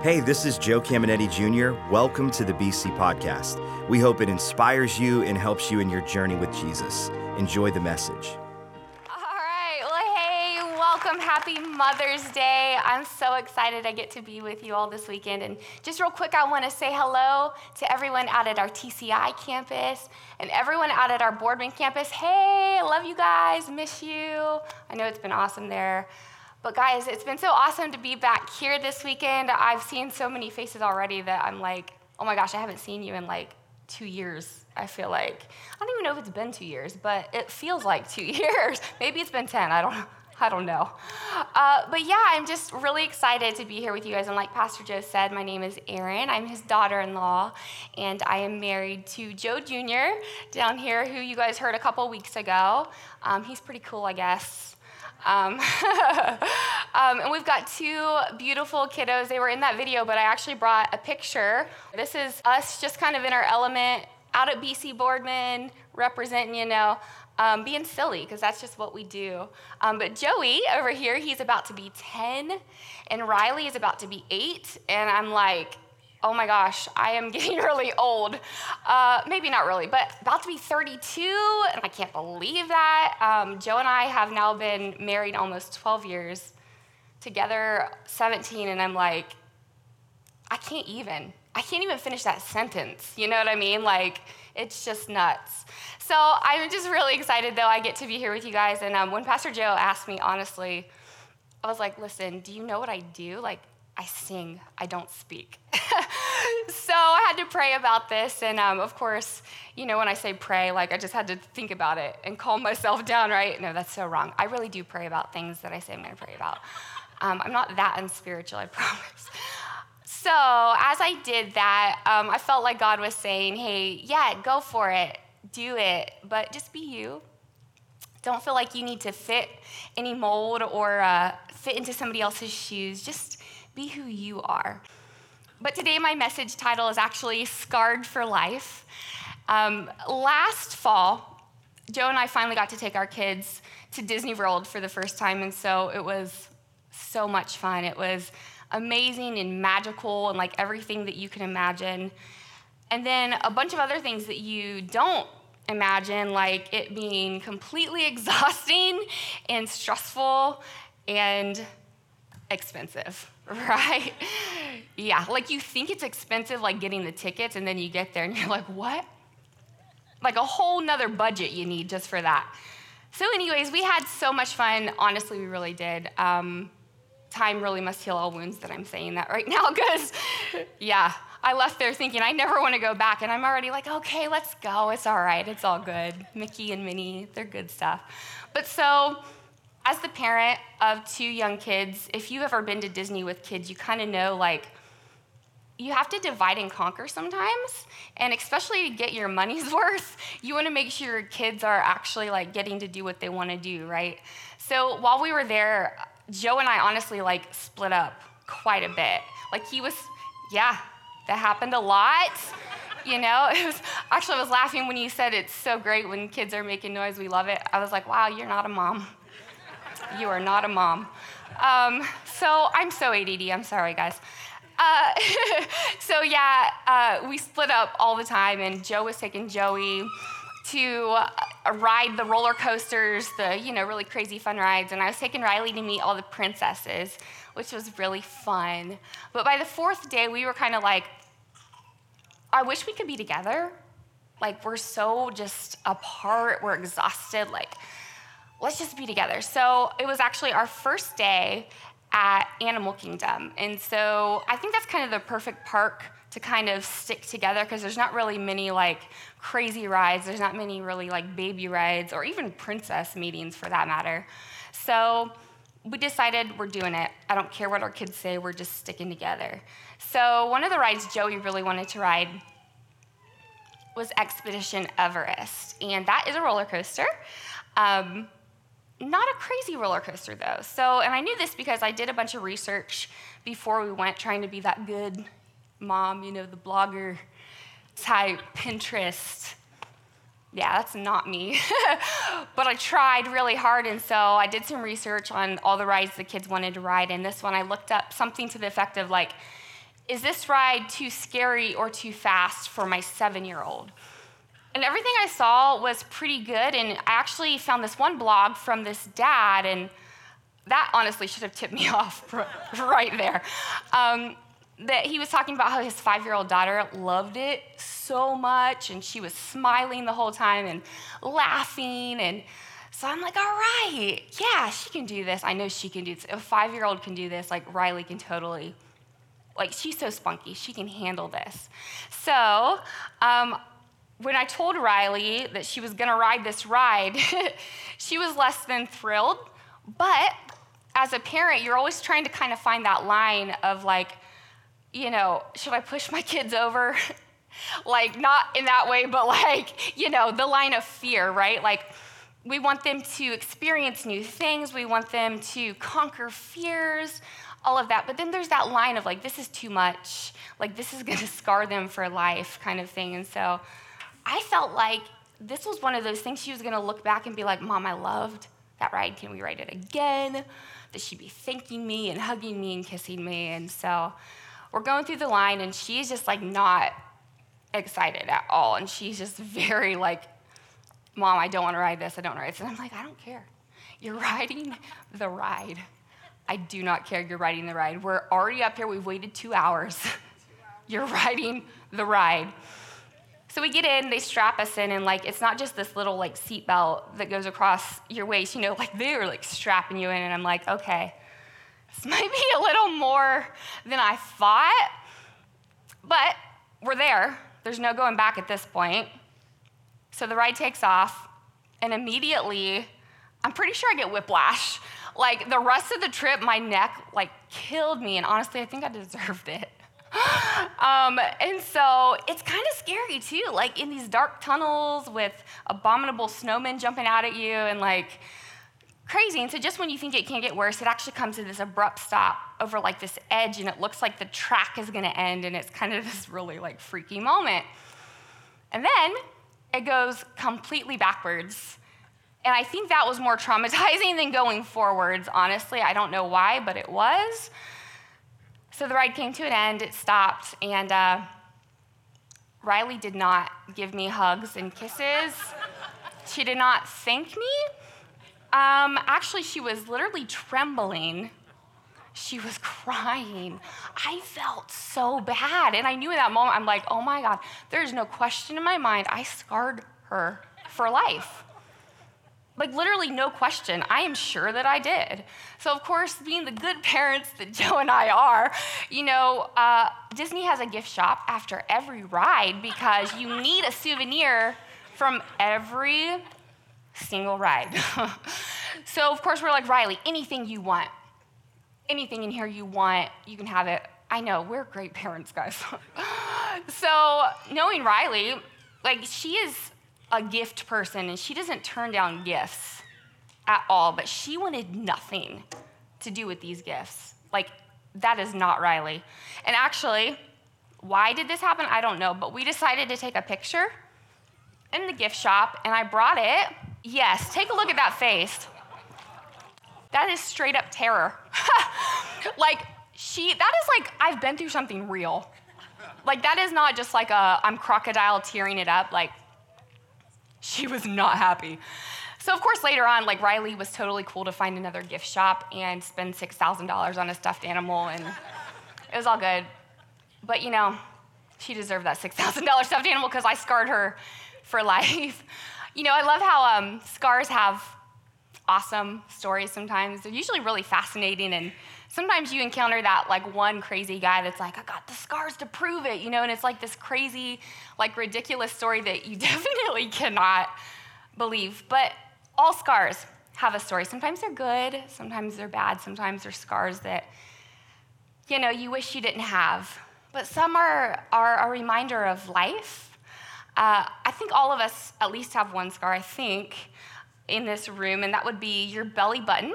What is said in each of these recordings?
Hey, this is Joe Caminetti Jr. Welcome to the BC Podcast. We hope it inspires you and helps you in your journey with Jesus. Enjoy the message. All right. Well, hey, welcome. Happy Mother's Day. I'm so excited I get to be with you all this weekend. And just real quick, I want to say hello to everyone out at our TCI campus and everyone out at our Boardman campus. Hey, love you guys. Miss you. I know it's been awesome there. But guys, it's been so awesome to be back here this weekend. I've seen so many faces already that I'm like, oh my gosh, I haven't seen you in like two years. I feel like I don't even know if it's been two years, but it feels like two years. Maybe it's been ten. I don't. I don't know. Uh, but yeah, I'm just really excited to be here with you guys. And like Pastor Joe said, my name is Erin. I'm his daughter in law, and I am married to Joe Jr. down here, who you guys heard a couple weeks ago. Um, he's pretty cool, I guess. Um, um, and we've got two beautiful kiddos. They were in that video, but I actually brought a picture. This is us just kind of in our element out at BC Boardman, representing, you know, um, being silly, because that's just what we do. Um, but Joey over here, he's about to be 10, and Riley is about to be 8. And I'm like, oh my gosh, I am getting really old. Uh, maybe not really, but about to be 32, and I can't believe that. Um, Joe and I have now been married almost 12 years, together 17, and I'm like, I can't even. I can't even finish that sentence. You know what I mean? Like, it's just nuts. So I'm just really excited, though, I get to be here with you guys. And um, when Pastor Joe asked me, honestly, I was like, listen, do you know what I do? Like, I sing, I don't speak. so I had to pray about this. And um, of course, you know, when I say pray, like I just had to think about it and calm myself down, right? No, that's so wrong. I really do pray about things that I say I'm going to pray about. Um, I'm not that unspiritual, I promise. So as I did that, um, I felt like God was saying, hey, yeah, go for it, do it, but just be you. Don't feel like you need to fit any mold or uh, fit into somebody else's shoes. Just be who you are. But today, my message title is actually Scarred for Life. Um, last fall, Joe and I finally got to take our kids to Disney World for the first time, and so it was so much fun. It was amazing and magical and like everything that you can imagine. And then a bunch of other things that you don't imagine, like it being completely exhausting and stressful and expensive, right? yeah, like you think it's expensive, like getting the tickets, and then you get there and you're like, what? Like a whole nother budget you need just for that. So, anyways, we had so much fun. Honestly, we really did. Um, time really must heal all wounds that I'm saying that right now, because, yeah, I left there thinking I never want to go back, and I'm already like, okay, let's go. It's all right. It's all good. Mickey and Minnie, they're good stuff. But so, as the parent of two young kids, if you've ever been to Disney with kids, you kind of know like you have to divide and conquer sometimes. And especially to get your money's worth, you want to make sure your kids are actually like getting to do what they want to do, right? So while we were there, Joe and I honestly like split up quite a bit. Like he was, yeah, that happened a lot. You know, it was actually I was laughing when you said it's so great when kids are making noise. We love it. I was like, wow, you're not a mom. You are not a mom. Um, so I'm so ADD. I'm sorry, guys. Uh, so yeah, uh, we split up all the time, and Joe was taking Joey to uh, ride the roller coasters, the you know really crazy fun rides, and I was taking Riley to meet all the princesses, which was really fun. But by the fourth day, we were kind of like, I wish we could be together. Like we're so just apart, we're exhausted. Like let's just be together. So it was actually our first day at Animal Kingdom. And so I think that's kind of the perfect park to kind of stick together because there's not really many like crazy rides. There's not many really like baby rides or even princess meetings for that matter. So we decided we're doing it. I don't care what our kids say, we're just sticking together. So one of the rides Joey really wanted to ride was Expedition Everest. And that is a roller coaster. Um, not a crazy roller coaster though. So, and I knew this because I did a bunch of research before we went, trying to be that good mom, you know, the blogger type, Pinterest. Yeah, that's not me. but I tried really hard, and so I did some research on all the rides the kids wanted to ride. And this one, I looked up something to the effect of like, is this ride too scary or too fast for my seven year old? And everything I saw was pretty good. And I actually found this one blog from this dad, and that honestly should have tipped me off right there. Um, that he was talking about how his five year old daughter loved it so much, and she was smiling the whole time and laughing. And so I'm like, all right, yeah, she can do this. I know she can do this. A five year old can do this, like Riley can totally. Like, she's so spunky, she can handle this. So, um, when I told Riley that she was gonna ride this ride, she was less than thrilled. But as a parent, you're always trying to kind of find that line of like, you know, should I push my kids over? like, not in that way, but like, you know, the line of fear, right? Like, we want them to experience new things, we want them to conquer fears, all of that. But then there's that line of like, this is too much, like, this is gonna scar them for life, kind of thing. And so I felt like this was one of those things she was gonna look back and be like, Mom, I loved that ride. Can we ride it again? That she'd be thanking me and hugging me and kissing me. And so, we're going through the line and she's just like not excited at all. And she's just very like, Mom, I don't want to ride this. I don't want to ride this. And I'm like, I don't care. You're riding the ride. I do not care. You're riding the ride. We're already up here. We've waited two hours. You're riding the ride. So we get in, they strap us in, and like it's not just this little like seat belt that goes across your waist, you know, like they were like strapping you in, and I'm like, okay, this might be a little more than I thought, but we're there. There's no going back at this point. So the ride takes off, and immediately, I'm pretty sure I get whiplash. Like the rest of the trip, my neck like killed me, and honestly, I think I deserved it. um, and so it's kind of scary too, like in these dark tunnels with abominable snowmen jumping out at you, and like crazy. And so just when you think it can't get worse, it actually comes to this abrupt stop over like this edge, and it looks like the track is gonna end, and it's kind of this really like freaky moment. And then it goes completely backwards. And I think that was more traumatizing than going forwards, honestly. I don't know why, but it was. So the ride came to an end, it stopped, and uh, Riley did not give me hugs and kisses. she did not thank me. Um, actually, she was literally trembling. She was crying. I felt so bad. And I knew in that moment, I'm like, oh my God, there's no question in my mind. I scarred her for life. Like, literally, no question. I am sure that I did. So, of course, being the good parents that Joe and I are, you know, uh, Disney has a gift shop after every ride because you need a souvenir from every single ride. so, of course, we're like, Riley, anything you want, anything in here you want, you can have it. I know, we're great parents, guys. so, knowing Riley, like, she is a gift person and she doesn't turn down gifts at all, but she wanted nothing to do with these gifts. Like, that is not Riley. And actually, why did this happen? I don't know, but we decided to take a picture in the gift shop and I brought it. Yes, take a look at that face. That is straight up terror. like, she, that is like, I've been through something real. Like, that is not just like a, I'm crocodile tearing it up. Like, she was not happy. So, of course, later on, like Riley was totally cool to find another gift shop and spend $6,000 on a stuffed animal, and it was all good. But, you know, she deserved that $6,000 stuffed animal because I scarred her for life. you know, I love how um, scars have awesome stories sometimes. They're usually really fascinating and sometimes you encounter that like one crazy guy that's like, I got the scars to prove it, you know, and it's like this crazy, like ridiculous story that you definitely cannot believe. But all scars have a story. Sometimes they're good, sometimes they're bad, sometimes they're scars that, you know, you wish you didn't have. But some are, are a reminder of life. Uh, I think all of us at least have one scar, I think, in this room, and that would be your belly button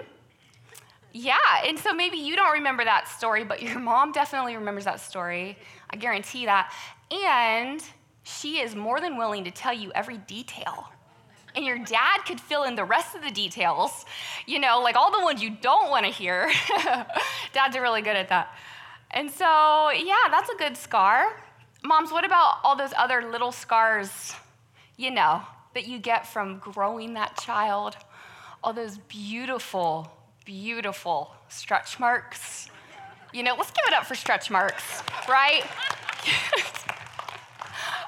yeah, and so maybe you don't remember that story, but your mom definitely remembers that story. I guarantee that. And she is more than willing to tell you every detail. And your dad could fill in the rest of the details, you know, like all the ones you don't want to hear. Dads are really good at that. And so, yeah, that's a good scar. Moms, what about all those other little scars, you know, that you get from growing that child? All those beautiful, beautiful stretch marks. You know, let's give it up for stretch marks, right?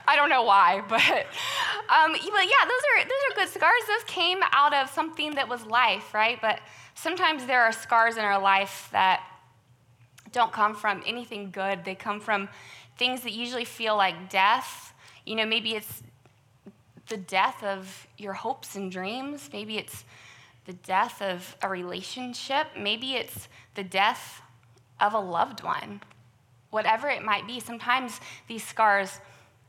I don't know why, but, um, but yeah, those are, those are good scars. Those came out of something that was life, right? But sometimes there are scars in our life that don't come from anything good. They come from things that usually feel like death. You know, maybe it's the death of your hopes and dreams. Maybe it's the death of a relationship. Maybe it's the death of a loved one. Whatever it might be, sometimes these scars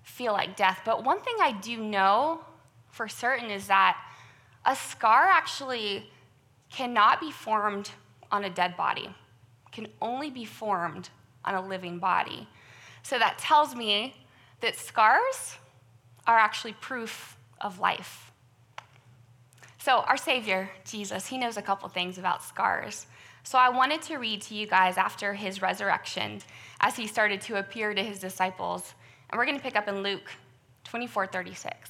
feel like death. But one thing I do know for certain is that a scar actually cannot be formed on a dead body, can only be formed on a living body. So that tells me that scars are actually proof of life. So, our Savior, Jesus, he knows a couple things about scars. So, I wanted to read to you guys after his resurrection as he started to appear to his disciples. And we're going to pick up in Luke 24 36.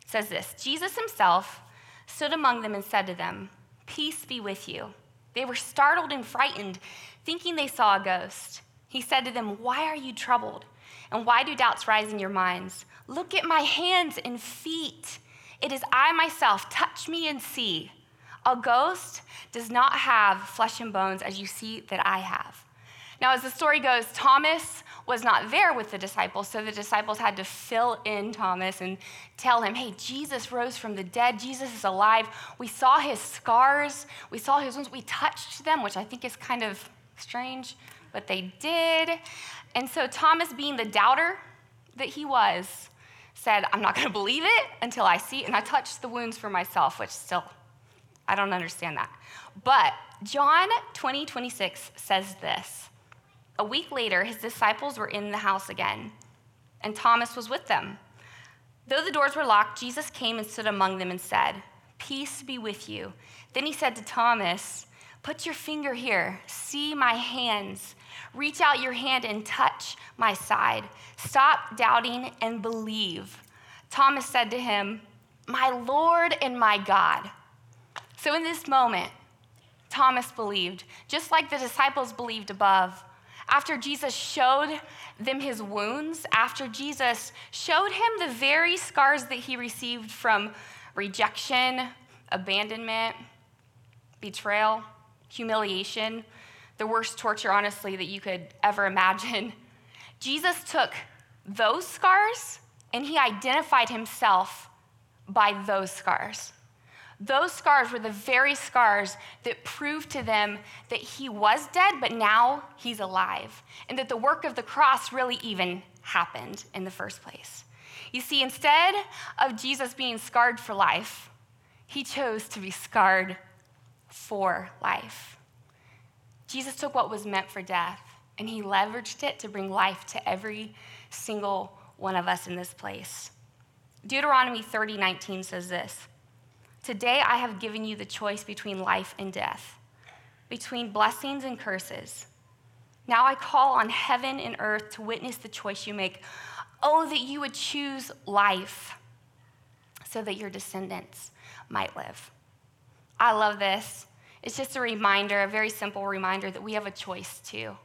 It says this Jesus himself stood among them and said to them, Peace be with you. They were startled and frightened, thinking they saw a ghost. He said to them, Why are you troubled? And why do doubts rise in your minds? Look at my hands and feet. It is I myself. Touch me and see. A ghost does not have flesh and bones as you see that I have. Now, as the story goes, Thomas was not there with the disciples, so the disciples had to fill in Thomas and tell him, hey, Jesus rose from the dead. Jesus is alive. We saw his scars, we saw his wounds, we touched them, which I think is kind of strange, but they did. And so Thomas, being the doubter that he was, said, I'm not going to believe it until I see it. And I touched the wounds for myself, which still, I don't understand that. But John 20, 26 says this A week later, his disciples were in the house again, and Thomas was with them. Though the doors were locked, Jesus came and stood among them and said, Peace be with you. Then he said to Thomas, Put your finger here, see my hands. Reach out your hand and touch my side. Stop doubting and believe. Thomas said to him, My Lord and my God. So in this moment, Thomas believed, just like the disciples believed above. After Jesus showed them his wounds, after Jesus showed him the very scars that he received from rejection, abandonment, betrayal, humiliation, the worst torture, honestly, that you could ever imagine. Jesus took those scars and he identified himself by those scars. Those scars were the very scars that proved to them that he was dead, but now he's alive, and that the work of the cross really even happened in the first place. You see, instead of Jesus being scarred for life, he chose to be scarred for life. Jesus took what was meant for death and he leveraged it to bring life to every single one of us in this place. Deuteronomy 30 19 says this Today I have given you the choice between life and death, between blessings and curses. Now I call on heaven and earth to witness the choice you make. Oh, that you would choose life so that your descendants might live. I love this. It's just a reminder, a very simple reminder that we have a choice too.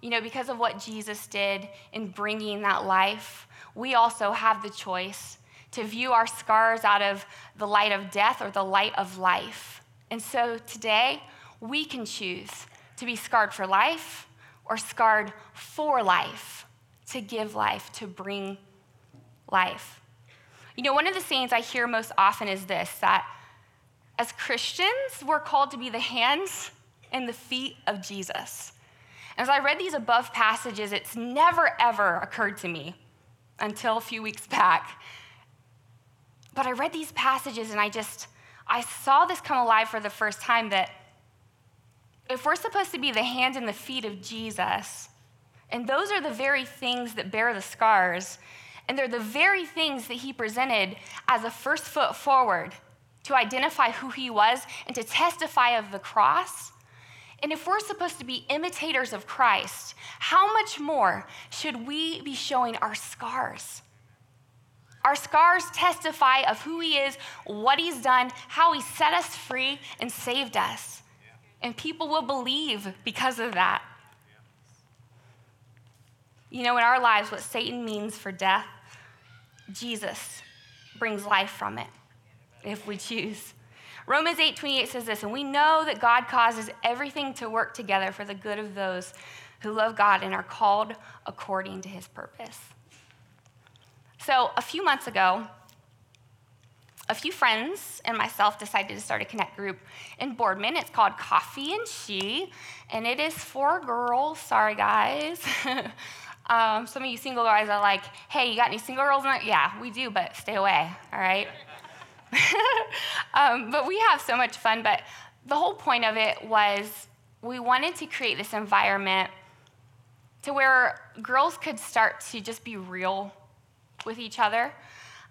You know, because of what Jesus did in bringing that life, we also have the choice to view our scars out of the light of death or the light of life. And so today, we can choose to be scarred for life or scarred for life, to give life, to bring life. You know, one of the sayings I hear most often is this that as Christians, we're called to be the hands and the feet of Jesus. As I read these above passages, it's never ever occurred to me until a few weeks back. But I read these passages and I just, I saw this come alive for the first time that if we're supposed to be the hands and the feet of Jesus, and those are the very things that bear the scars, and they're the very things that he presented as a first foot forward to identify who he was and to testify of the cross, And if we're supposed to be imitators of Christ, how much more should we be showing our scars? Our scars testify of who He is, what He's done, how He set us free and saved us. And people will believe because of that. You know, in our lives, what Satan means for death, Jesus brings life from it if we choose. Romans 8 28 says this, and we know that God causes everything to work together for the good of those who love God and are called according to his purpose. So, a few months ago, a few friends and myself decided to start a connect group in Boardman. It's called Coffee and She, and it is for girls. Sorry, guys. um, some of you single guys are like, hey, you got any single girls? Yeah, we do, but stay away, all right? um, but we have so much fun. But the whole point of it was we wanted to create this environment to where girls could start to just be real with each other.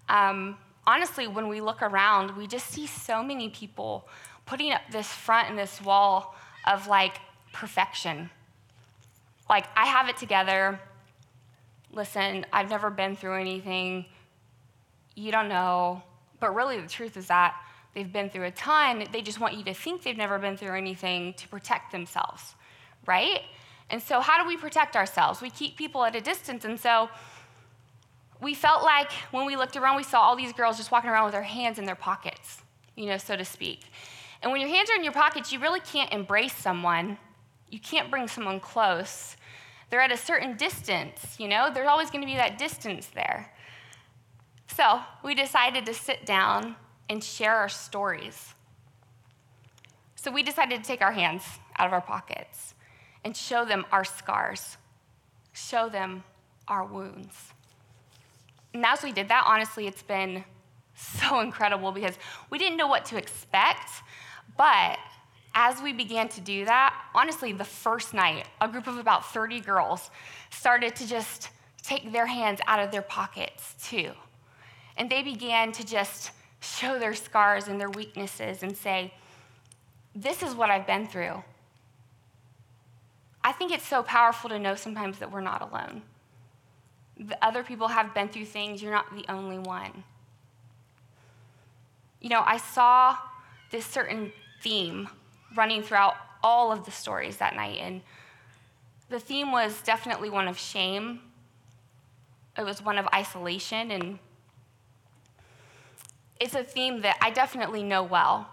Um, honestly, when we look around, we just see so many people putting up this front and this wall of like perfection. Like, I have it together. Listen, I've never been through anything. You don't know. But really, the truth is that they've been through a ton. They just want you to think they've never been through anything to protect themselves, right? And so, how do we protect ourselves? We keep people at a distance. And so, we felt like when we looked around, we saw all these girls just walking around with their hands in their pockets, you know, so to speak. And when your hands are in your pockets, you really can't embrace someone. You can't bring someone close. They're at a certain distance, you know, there's always going to be that distance there. So we decided to sit down and share our stories. So we decided to take our hands out of our pockets and show them our scars, show them our wounds. And as we did that, honestly, it's been so incredible because we didn't know what to expect. But as we began to do that, honestly, the first night, a group of about 30 girls started to just take their hands out of their pockets too. And they began to just show their scars and their weaknesses and say, This is what I've been through. I think it's so powerful to know sometimes that we're not alone other people have been through things, you're not the only one. You know, I saw this certain theme running throughout all of the stories that night, and the theme was definitely one of shame. It was one of isolation, and it's a theme that I definitely know well.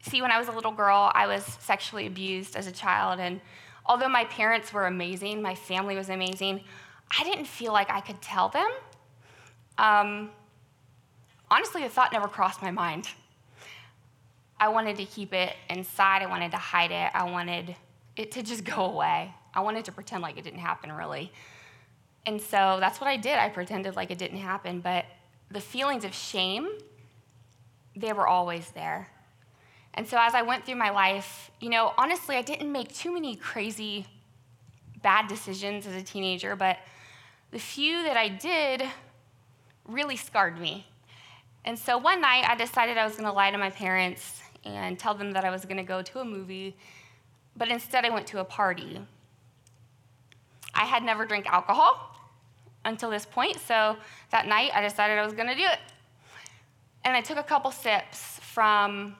See, when I was a little girl, I was sexually abused as a child, and although my parents were amazing, my family was amazing, I didn't feel like I could tell them. Um, honestly, the thought never crossed my mind. I wanted to keep it inside, I wanted to hide it, I wanted it to just go away. I wanted to pretend like it didn't happen, really. And so that's what I did. I pretended like it didn't happen, but the feelings of shame, they were always there. And so as I went through my life, you know, honestly, I didn't make too many crazy bad decisions as a teenager, but the few that I did really scarred me. And so one night I decided I was going to lie to my parents and tell them that I was going to go to a movie, but instead I went to a party. I had never drank alcohol until this point, so that night I decided I was going to do it. And I took a couple sips from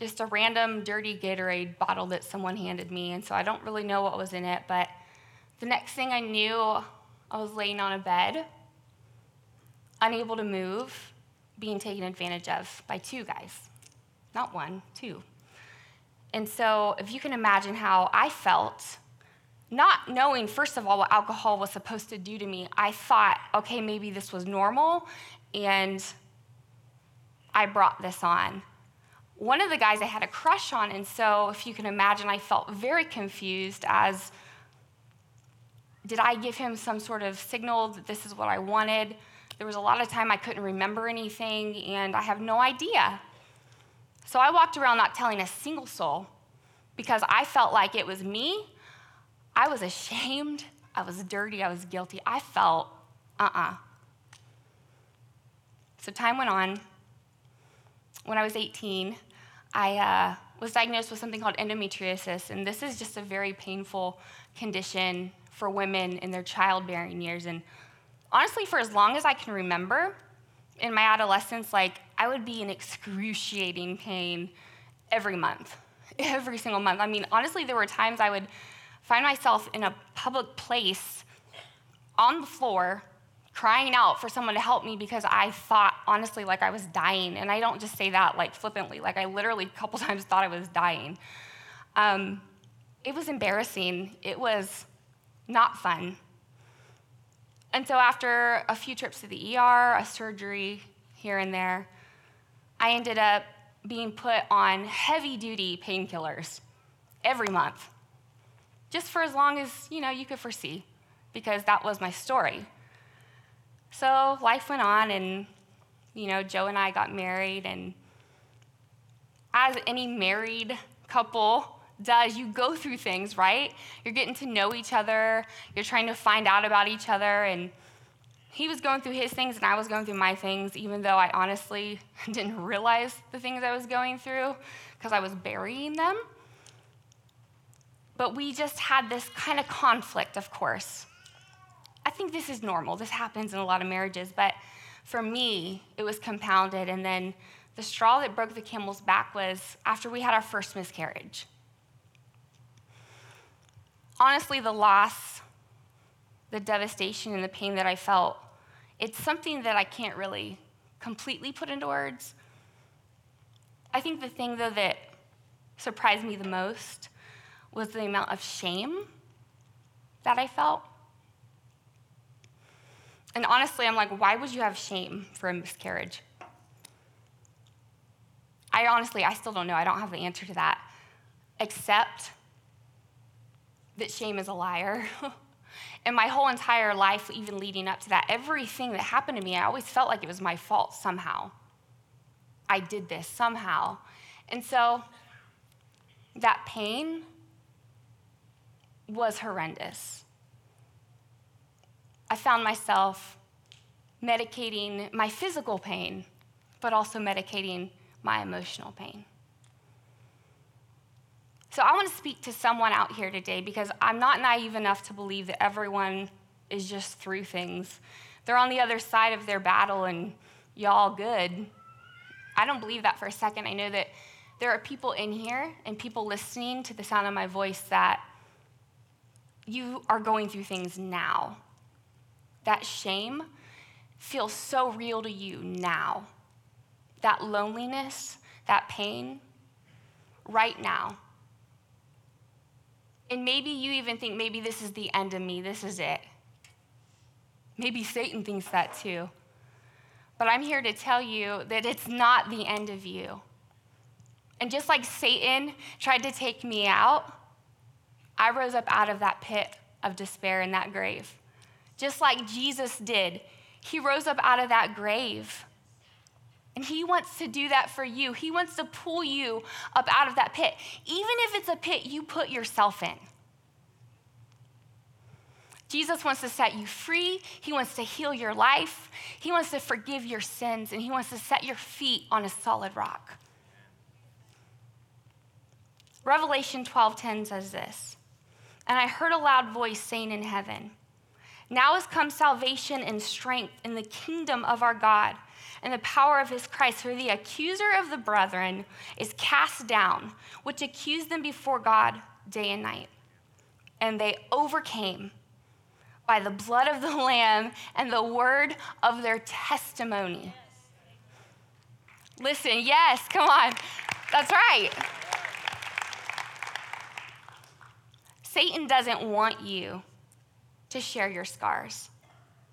just a random dirty Gatorade bottle that someone handed me. And so I don't really know what was in it, but the next thing I knew, I was laying on a bed, unable to move, being taken advantage of by two guys. Not one, two. And so, if you can imagine how I felt, not knowing, first of all, what alcohol was supposed to do to me, I thought, okay, maybe this was normal, and I brought this on one of the guys I had a crush on, and so if you can imagine, I felt very confused as did I give him some sort of signal that this is what I wanted? There was a lot of time I couldn't remember anything, and I have no idea. So I walked around not telling a single soul because I felt like it was me. I was ashamed. I was dirty. I was guilty. I felt uh uh-uh. uh. So time went on. When I was 18, I uh, was diagnosed with something called endometriosis, and this is just a very painful condition for women in their childbearing years. And honestly, for as long as I can remember, in my adolescence, like I would be in excruciating pain every month, every single month. I mean, honestly, there were times I would find myself in a public place on the floor crying out for someone to help me because I thought, honestly, like I was dying. And I don't just say that like flippantly, like I literally a couple times thought I was dying. Um, it was embarrassing. It was not fun. And so, after a few trips to the ER, a surgery here and there, I ended up being put on heavy duty painkillers every month, just for as long as you know you could foresee, because that was my story. So life went on, and you know, Joe and I got married, and as any married couple does, you go through things, right? You're getting to know each other, you're trying to find out about each other, and he was going through his things and I was going through my things, even though I honestly didn't realize the things I was going through because I was burying them. But we just had this kind of conflict, of course. I think this is normal. This happens in a lot of marriages. But for me, it was compounded. And then the straw that broke the camel's back was after we had our first miscarriage. Honestly, the loss, the devastation, and the pain that I felt, it's something that I can't really completely put into words. I think the thing, though, that surprised me the most was the amount of shame that I felt. And honestly, I'm like, why would you have shame for a miscarriage? I honestly, I still don't know. I don't have the answer to that, except that shame is a liar. and my whole entire life, even leading up to that, everything that happened to me, I always felt like it was my fault somehow. I did this somehow. And so that pain was horrendous. I found myself medicating my physical pain, but also medicating my emotional pain. So I want to speak to someone out here today because I'm not naive enough to believe that everyone is just through things. They're on the other side of their battle and y'all good. I don't believe that for a second. I know that there are people in here and people listening to the sound of my voice that you are going through things now. That shame feels so real to you now. That loneliness, that pain, right now. And maybe you even think, maybe this is the end of me, this is it. Maybe Satan thinks that too. But I'm here to tell you that it's not the end of you. And just like Satan tried to take me out, I rose up out of that pit of despair in that grave. Just like Jesus did, he rose up out of that grave. And he wants to do that for you. He wants to pull you up out of that pit, even if it's a pit you put yourself in. Jesus wants to set you free. He wants to heal your life. He wants to forgive your sins, and He wants to set your feet on a solid rock. Revelation 12:10 says this. And I heard a loud voice saying in heaven, Now has come salvation and strength in the kingdom of our God and the power of his Christ, for the accuser of the brethren is cast down, which accused them before God day and night. And they overcame by the blood of the Lamb and the word of their testimony. Listen, yes, come on. That's right. Satan doesn't want you to share your scars.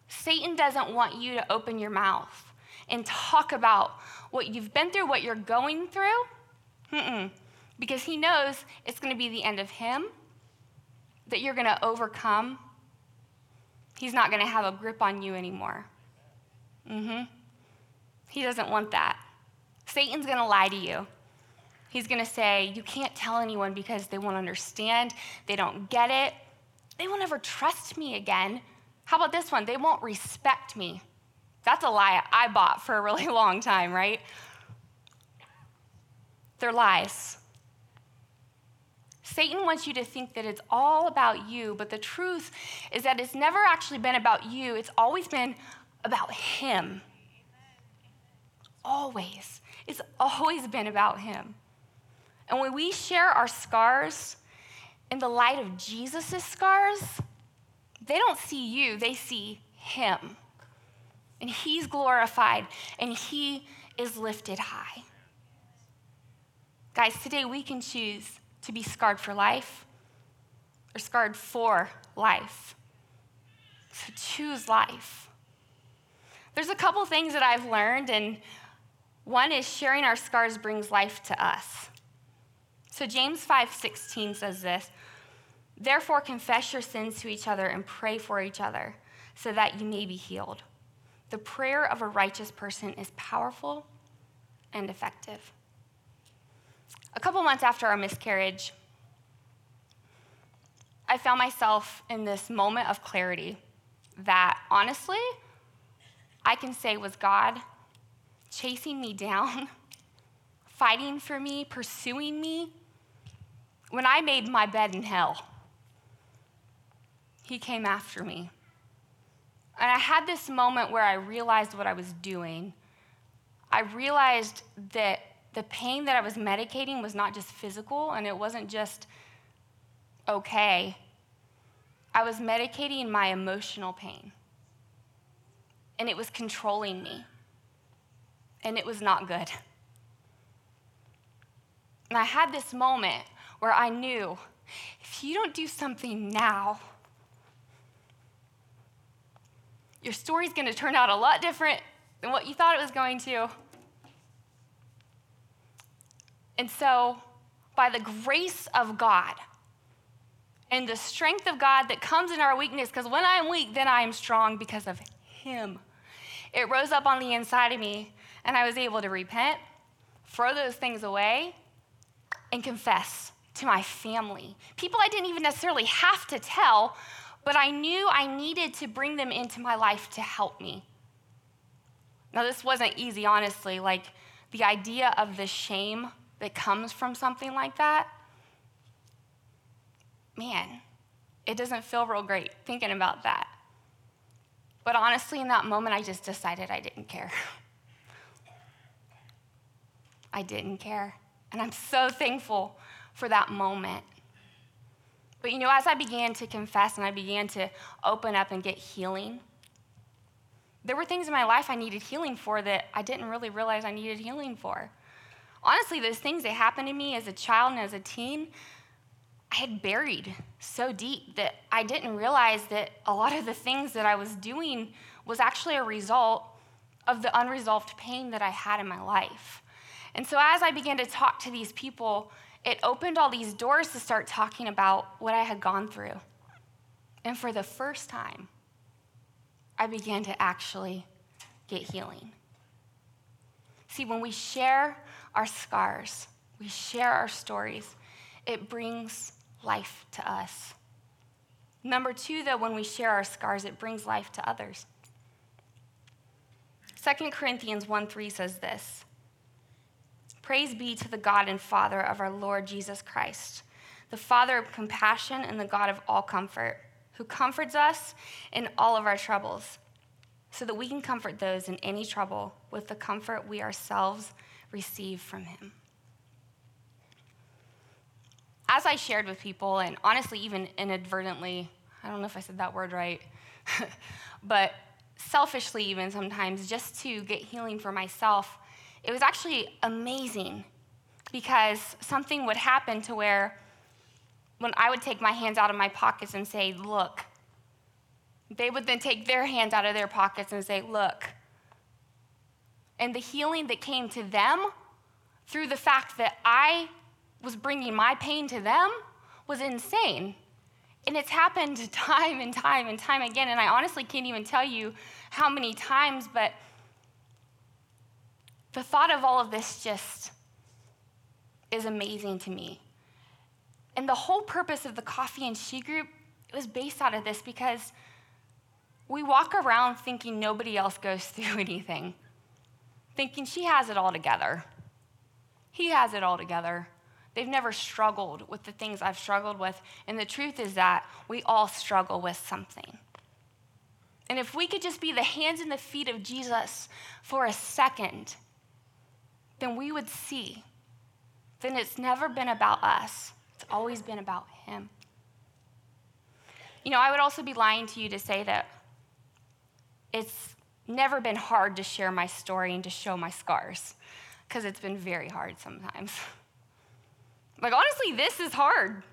Satan doesn't want you to open your mouth and talk about what you've been through, what you're going through. Mm-mm. Because he knows it's going to be the end of him, that you're going to overcome. He's not going to have a grip on you anymore. Mm-hmm. He doesn't want that. Satan's going to lie to you. He's going to say, You can't tell anyone because they won't understand, they don't get it, they won't ever trust me again. How about this one? They won't respect me. That's a lie I bought for a really long time, right? They're lies. Satan wants you to think that it's all about you, but the truth is that it's never actually been about you, it's always been about him. Always. It's always been about him. And when we share our scars in the light of Jesus' scars, they don't see you, they see him. And he's glorified and he is lifted high. Guys, today we can choose to be scarred for life or scarred for life. So choose life. There's a couple things that I've learned, and one is sharing our scars brings life to us. So James 5:16 says this, Therefore confess your sins to each other and pray for each other so that you may be healed. The prayer of a righteous person is powerful and effective. A couple months after our miscarriage, I found myself in this moment of clarity that honestly, I can say was God chasing me down, fighting for me, pursuing me. When I made my bed in hell, He came after me. And I had this moment where I realized what I was doing. I realized that the pain that I was medicating was not just physical and it wasn't just okay. I was medicating my emotional pain. And it was controlling me. And it was not good. And I had this moment where I knew if you don't do something now, your story's going to turn out a lot different than what you thought it was going to. And so, by the grace of God and the strength of God that comes in our weakness, because when I'm weak, then I am strong because of Him, it rose up on the inside of me, and I was able to repent, throw those things away, and confess to my family. People I didn't even necessarily have to tell, but I knew I needed to bring them into my life to help me. Now, this wasn't easy, honestly. Like, the idea of the shame that comes from something like that, man, it doesn't feel real great thinking about that. But honestly, in that moment, I just decided I didn't care. I didn't care. And I'm so thankful for that moment. But you know, as I began to confess and I began to open up and get healing, there were things in my life I needed healing for that I didn't really realize I needed healing for. Honestly, those things that happened to me as a child and as a teen, I had buried so deep that I didn't realize that a lot of the things that I was doing was actually a result of the unresolved pain that I had in my life. And so as I began to talk to these people it opened all these doors to start talking about what I had gone through. And for the first time, I began to actually get healing. See, when we share our scars, we share our stories, it brings life to us. Number two, though, when we share our scars, it brings life to others. 2 Corinthians 1 3 says this Praise be to the God and Father of our Lord Jesus Christ, the Father of compassion and the God of all comfort, who comforts us in all of our troubles, so that we can comfort those in any trouble with the comfort we ourselves receive from Him. As I shared with people, and honestly, even inadvertently, I don't know if I said that word right, but selfishly, even sometimes, just to get healing for myself, it was actually amazing because something would happen to where when I would take my hands out of my pockets and say, Look, they would then take their hands out of their pockets and say, Look. And the healing that came to them through the fact that I was bringing my pain to them was insane. And it's happened time and time and time again. And I honestly can't even tell you how many times, but the thought of all of this just is amazing to me. And the whole purpose of the coffee and she group was based out of this because we walk around thinking nobody else goes through anything, thinking she has it all together. He has it all together. They've never struggled with the things I've struggled with. And the truth is that we all struggle with something. And if we could just be the hands and the feet of Jesus for a second, then we would see. Then it's never been about us, it's always been about Him. You know, I would also be lying to you to say that it's never been hard to share my story and to show my scars, because it's been very hard sometimes. Like, honestly, this is hard.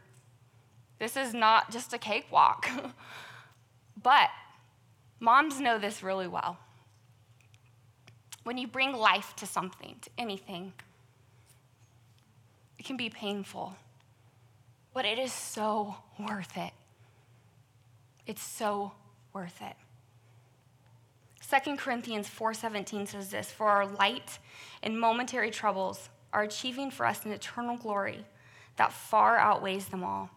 This is not just a cakewalk. but Moms know this really well. When you bring life to something, to anything, it can be painful, but it is so worth it. It's so worth it. 2 Corinthians 4:17 says this, "For our light and momentary troubles are achieving for us an eternal glory that far outweighs them all."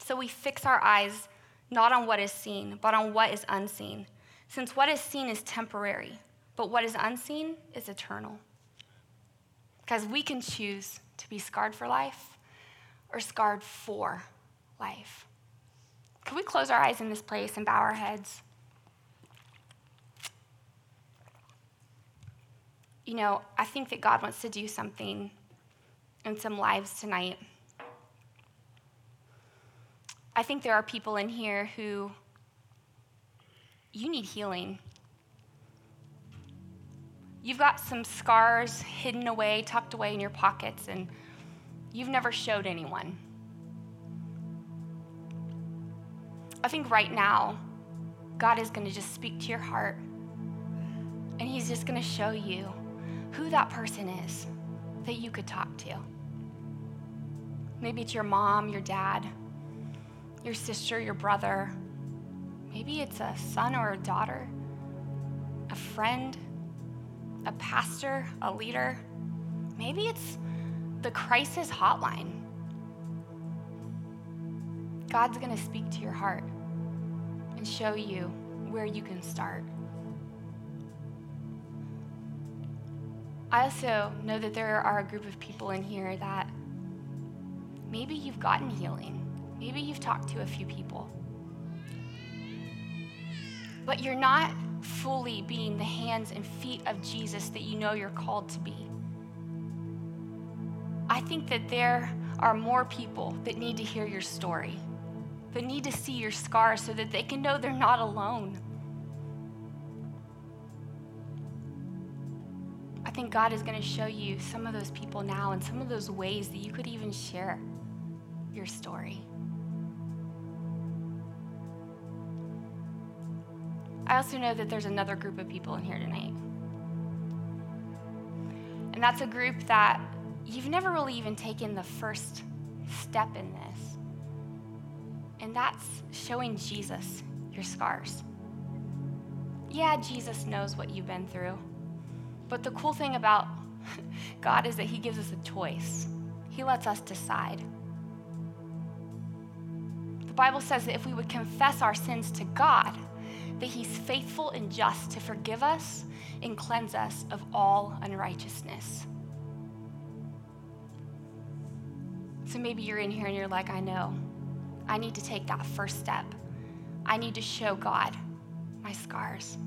So we fix our eyes not on what is seen, but on what is unseen. Since what is seen is temporary, but what is unseen is eternal. Because we can choose to be scarred for life or scarred for life. Can we close our eyes in this place and bow our heads? You know, I think that God wants to do something in some lives tonight. I think there are people in here who you need healing. You've got some scars hidden away, tucked away in your pockets, and you've never showed anyone. I think right now, God is going to just speak to your heart, and He's just going to show you who that person is that you could talk to. Maybe it's your mom, your dad your sister, your brother. Maybe it's a son or a daughter, a friend, a pastor, a leader. Maybe it's the crisis hotline. God's going to speak to your heart and show you where you can start. I also know that there are a group of people in here that maybe you've gotten healing. Maybe you've talked to a few people. But you're not fully being the hands and feet of Jesus that you know you're called to be. I think that there are more people that need to hear your story, that need to see your scars so that they can know they're not alone. I think God is going to show you some of those people now and some of those ways that you could even share your story. I also know that there's another group of people in here tonight. And that's a group that you've never really even taken the first step in this. And that's showing Jesus your scars. Yeah, Jesus knows what you've been through. But the cool thing about God is that He gives us a choice, He lets us decide. The Bible says that if we would confess our sins to God, that he's faithful and just to forgive us and cleanse us of all unrighteousness. So maybe you're in here and you're like, I know. I need to take that first step. I need to show God my scars,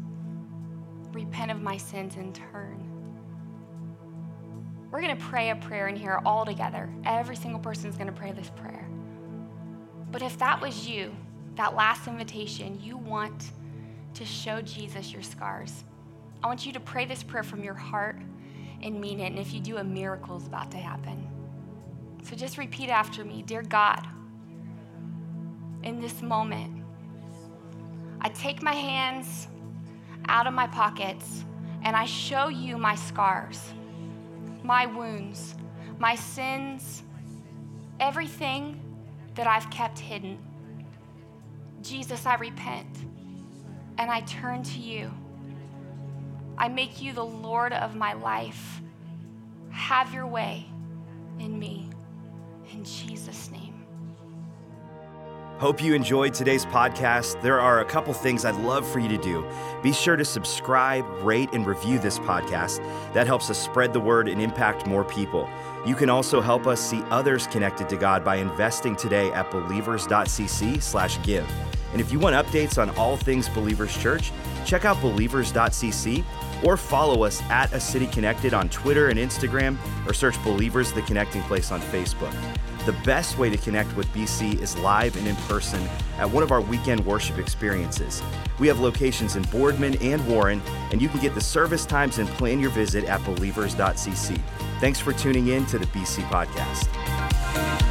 repent of my sins, and turn. We're going to pray a prayer in here all together. Every single person is going to pray this prayer. But if that was you, that last invitation, you want to show Jesus your scars. I want you to pray this prayer from your heart and mean it. And if you do, a miracle is about to happen. So just repeat after me Dear God, in this moment, I take my hands out of my pockets and I show you my scars, my wounds, my sins, everything that I've kept hidden. Jesus, I repent and I turn to you. I make you the Lord of my life. Have your way in me. In Jesus' name. Hope you enjoyed today's podcast. There are a couple things I'd love for you to do. Be sure to subscribe, rate, and review this podcast. That helps us spread the word and impact more people. You can also help us see others connected to God by investing today at believers.cc/give. And if you want updates on all things Believers Church, check out believers.cc or follow us at A City Connected on Twitter and Instagram or search Believers the Connecting Place on Facebook. The best way to connect with BC is live and in person at one of our weekend worship experiences. We have locations in Boardman and Warren, and you can get the service times and plan your visit at believers.cc. Thanks for tuning in to the BC Podcast.